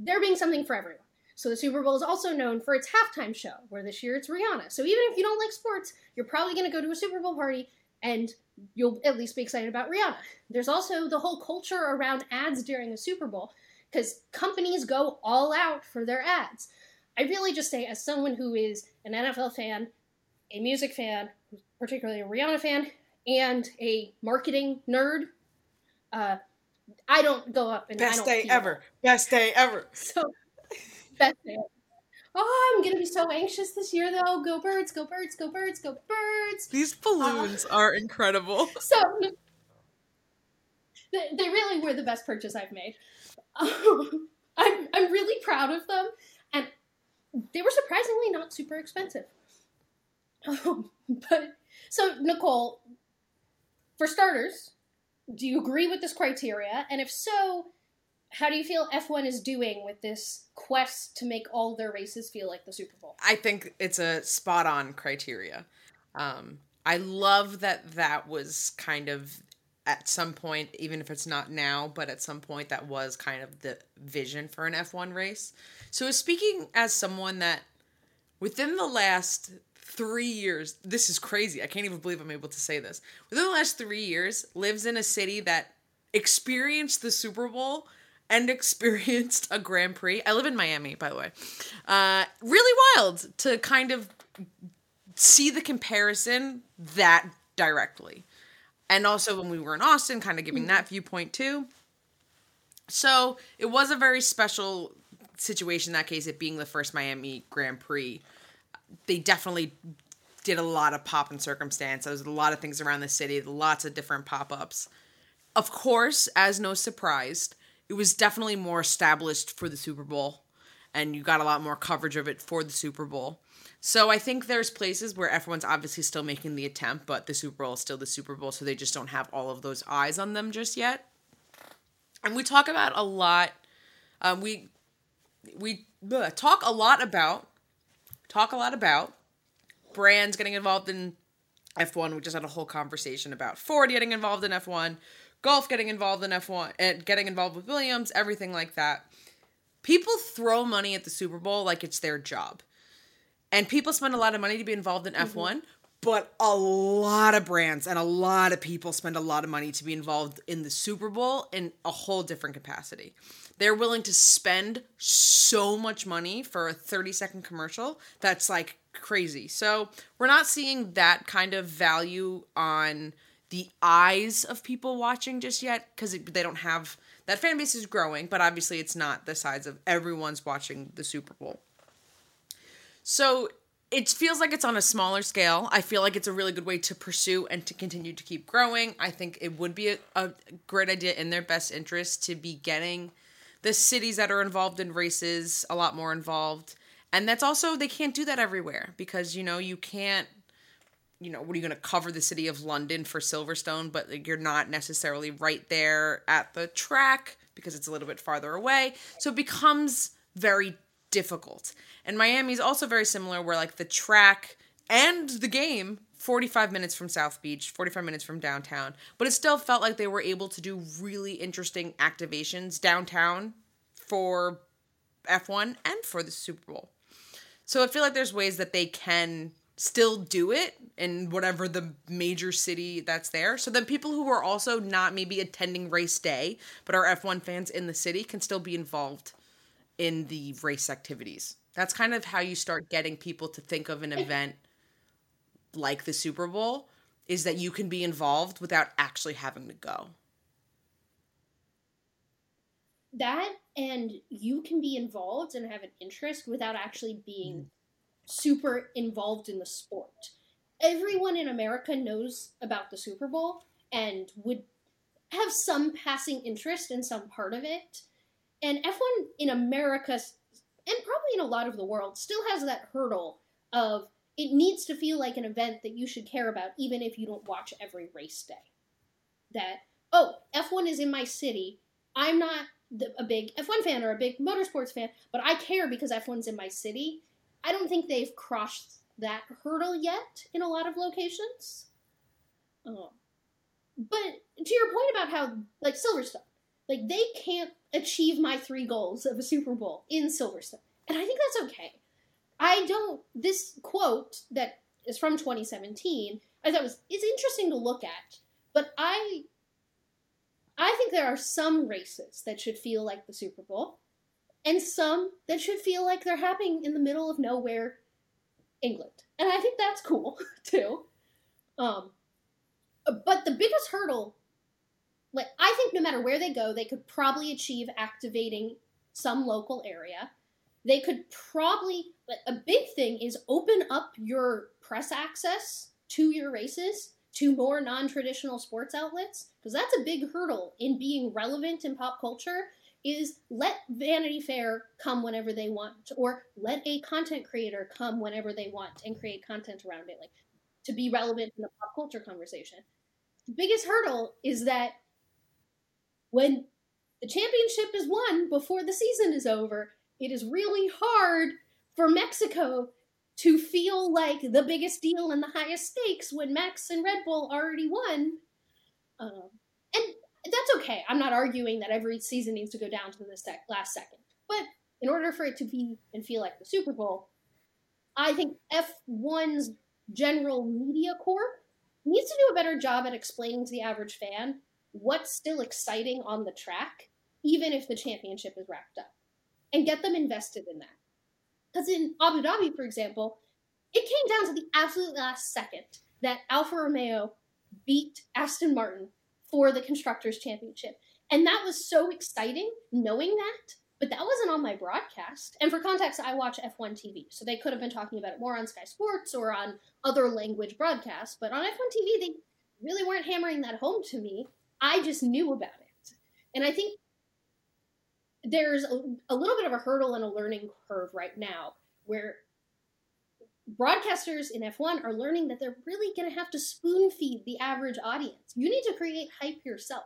there being something for everyone. So the Super Bowl is also known for its halftime show, where this year it's Rihanna. So even if you don't like sports, you're probably going to go to a Super Bowl party and you'll at least be excited about Rihanna. There's also the whole culture around ads during a Super Bowl because companies go all out for their ads. I really just say, as someone who is an NFL fan, a music fan, particularly a Rihanna fan, and a marketing nerd, uh, I don't go up and best day ever, best day ever. So best day. Oh, I'm gonna be so anxious this year though. Go birds, go birds, go birds, go birds. These balloons uh, are incredible. So they, really were the best purchase I've made. Um, I'm I'm really proud of them, they were surprisingly not super expensive. Um, but so Nicole, for starters, do you agree with this criteria? And if so, how do you feel F1 is doing with this quest to make all their races feel like the Super Bowl? I think it's a spot on criteria. Um, I love that that was kind of at some point, even if it's not now, but at some point that was kind of the vision for an F1 race. So, speaking as someone that within the last three years, this is crazy. I can't even believe I'm able to say this. Within the last three years, lives in a city that experienced the Super Bowl and experienced a Grand Prix. I live in Miami, by the way. Uh, really wild to kind of see the comparison that directly. And also when we were in Austin, kind of giving mm-hmm. that viewpoint too. So it was a very special situation in that case, it being the first Miami Grand Prix. They definitely did a lot of pop and circumstance. There was a lot of things around the city, lots of different pop ups. Of course, as no surprise, it was definitely more established for the Super Bowl, and you got a lot more coverage of it for the Super Bowl. So I think there's places where everyone's obviously still making the attempt, but the Super Bowl is still the Super Bowl, so they just don't have all of those eyes on them just yet. And we talk about a lot. Um, we we talk a lot about talk a lot about brands getting involved in F1. We just had a whole conversation about Ford getting involved in F1 Gulf getting involved in F1 and getting involved with Williams, everything like that. People throw money at the Super Bowl like it's their job. And people spend a lot of money to be involved in mm-hmm. F1, but a lot of brands and a lot of people spend a lot of money to be involved in the Super Bowl in a whole different capacity. They're willing to spend so much money for a 30 second commercial that's like crazy. So, we're not seeing that kind of value on the eyes of people watching just yet because they don't have that fan base is growing, but obviously it's not the size of everyone's watching the Super Bowl. So it feels like it's on a smaller scale. I feel like it's a really good way to pursue and to continue to keep growing. I think it would be a, a great idea in their best interest to be getting the cities that are involved in races a lot more involved. And that's also, they can't do that everywhere because, you know, you can't you know, what are you going to cover the city of London for Silverstone, but you're not necessarily right there at the track because it's a little bit farther away. So it becomes very difficult. And Miami's also very similar, where like the track and the game 45 minutes from South Beach, 45 minutes from downtown, but it still felt like they were able to do really interesting activations downtown for F1 and for the Super Bowl. So I feel like there's ways that they can still do it in whatever the major city that's there. So then people who are also not maybe attending race day, but are F1 fans in the city can still be involved in the race activities. That's kind of how you start getting people to think of an event like the Super Bowl is that you can be involved without actually having to go. That and you can be involved and have an interest without actually being mm super involved in the sport. Everyone in America knows about the Super Bowl and would have some passing interest in some part of it. And F1 in America, and probably in a lot of the world, still has that hurdle of it needs to feel like an event that you should care about, even if you don't watch every race day. That, oh, F1 is in my city. I'm not a big F1 fan or a big motorsports fan, but I care because F1's in my city. I don't think they've crossed that hurdle yet in a lot of locations. Um, but to your point about how, like Silverstone, like they can't achieve my three goals of a Super Bowl in Silverstone, and I think that's okay. I don't. This quote that is from 2017, I thought was it's interesting to look at, but I I think there are some races that should feel like the Super Bowl, and some that should feel like they're happening in the middle of nowhere, England. And I think that's cool too. Um, but the biggest hurdle, like I think, no matter where they go, they could probably achieve activating some local area. They could probably but a big thing is open up your press access to your races to more non-traditional sports outlets because that's a big hurdle in being relevant in pop culture is let Vanity Fair come whenever they want, or let a content creator come whenever they want and create content around it, like to be relevant in the pop culture conversation. The biggest hurdle is that when the championship is won before the season is over, it is really hard for Mexico to feel like the biggest deal and the highest stakes when Max and Red Bull already won. Um, and that's okay. I'm not arguing that every season needs to go down to the sec- last second. But in order for it to be and feel like the Super Bowl, I think F1's general media corps needs to do a better job at explaining to the average fan what's still exciting on the track, even if the championship is wrapped up, and get them invested in that. Because in Abu Dhabi, for example, it came down to the absolute last second that Alfa Romeo beat Aston Martin for the Constructors' Championship. And that was so exciting knowing that, but that wasn't on my broadcast. And for context, I watch F1 TV, so they could have been talking about it more on Sky Sports or on other language broadcasts, but on F1 TV, they really weren't hammering that home to me. I just knew about it. And I think there's a, a little bit of a hurdle and a learning curve right now where broadcasters in F1 are learning that they're really going to have to spoon feed the average audience. You need to create hype yourself.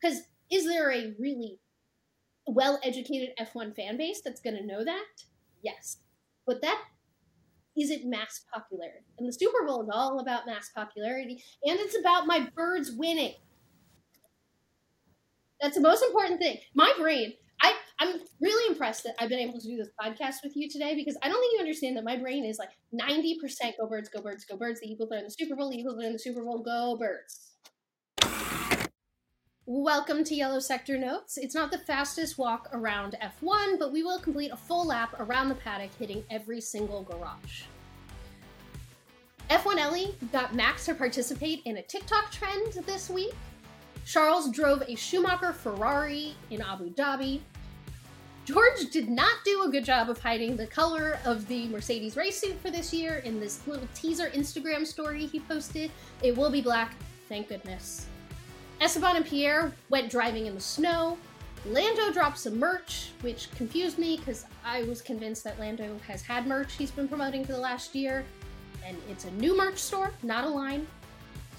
Because is there a really well educated F1 fan base that's going to know that? Yes. But that isn't mass popularity. And the Super Bowl is all about mass popularity, and it's about my birds winning. That's the most important thing. My brain, I I'm really impressed that I've been able to do this podcast with you today because I don't think you understand that my brain is like 90% go birds, go birds, go birds. The Eagles are in the Super Bowl, the Eagles are in the Super Bowl, go birds. Welcome to Yellow Sector Notes. It's not the fastest walk around F1, but we will complete a full lap around the paddock, hitting every single garage. F1 Ellie got Max to participate in a TikTok trend this week. Charles drove a Schumacher Ferrari in Abu Dhabi. George did not do a good job of hiding the color of the Mercedes race suit for this year in this little teaser Instagram story he posted. It will be black, thank goodness. Esteban and Pierre went driving in the snow. Lando dropped some merch, which confused me because I was convinced that Lando has had merch he's been promoting for the last year. And it's a new merch store, not a line.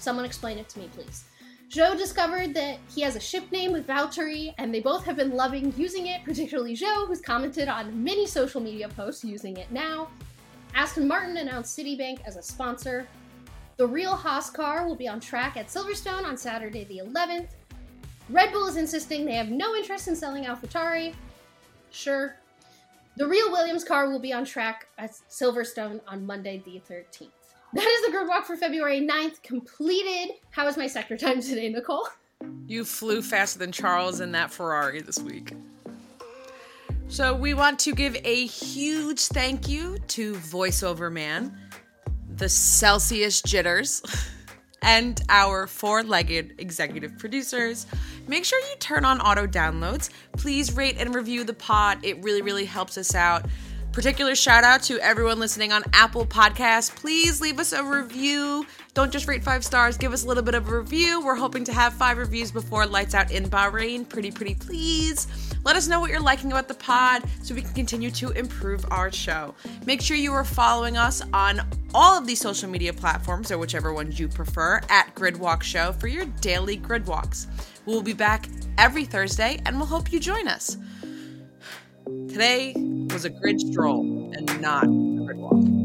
Someone explain it to me, please. Zhou discovered that he has a ship name with Valtteri, and they both have been loving using it, particularly Zhou, who's commented on many social media posts using it now. Aston Martin announced Citibank as a sponsor. The real Haas car will be on track at Silverstone on Saturday the 11th. Red Bull is insisting they have no interest in selling AlphaTauri. Sure. The real Williams car will be on track at Silverstone on Monday the 13th. That is the grid walk for February 9th completed. How was my sector time today, Nicole? You flew faster than Charles in that Ferrari this week. So, we want to give a huge thank you to VoiceOver Man, the Celsius Jitters, and our four legged executive producers. Make sure you turn on auto downloads. Please rate and review the pod, it really, really helps us out. Particular shout out to everyone listening on Apple Podcasts. Please leave us a review. Don't just rate five stars, give us a little bit of a review. We're hoping to have five reviews before lights out in Bahrain. Pretty, pretty please. Let us know what you're liking about the pod so we can continue to improve our show. Make sure you are following us on all of these social media platforms or whichever ones you prefer at Gridwalk Show for your daily gridwalks. We'll be back every Thursday and we'll hope you join us. Today was a grid stroll and not a grid walk.